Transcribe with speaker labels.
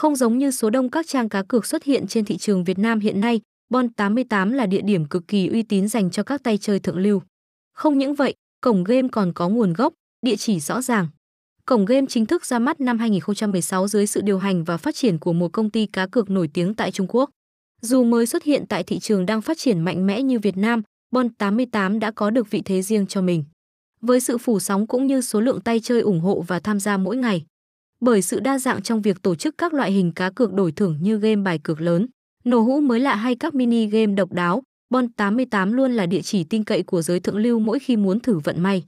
Speaker 1: Không giống như số đông các trang cá cược xuất hiện trên thị trường Việt Nam hiện nay, Bon88 là địa điểm cực kỳ uy tín dành cho các tay chơi thượng lưu. Không những vậy, cổng game còn có nguồn gốc, địa chỉ rõ ràng. Cổng game chính thức ra mắt năm 2016 dưới sự điều hành và phát triển của một công ty cá cược nổi tiếng tại Trung Quốc. Dù mới xuất hiện tại thị trường đang phát triển mạnh mẽ như Việt Nam, Bon88 đã có được vị thế riêng cho mình. Với sự phủ sóng cũng như số lượng tay chơi ủng hộ và tham gia mỗi ngày. Bởi sự đa dạng trong việc tổ chức các loại hình cá cược đổi thưởng như game bài cược lớn, nổ hũ mới lạ hay các mini game độc đáo, Bon88 luôn là địa chỉ tin cậy của giới thượng lưu mỗi khi muốn thử vận may.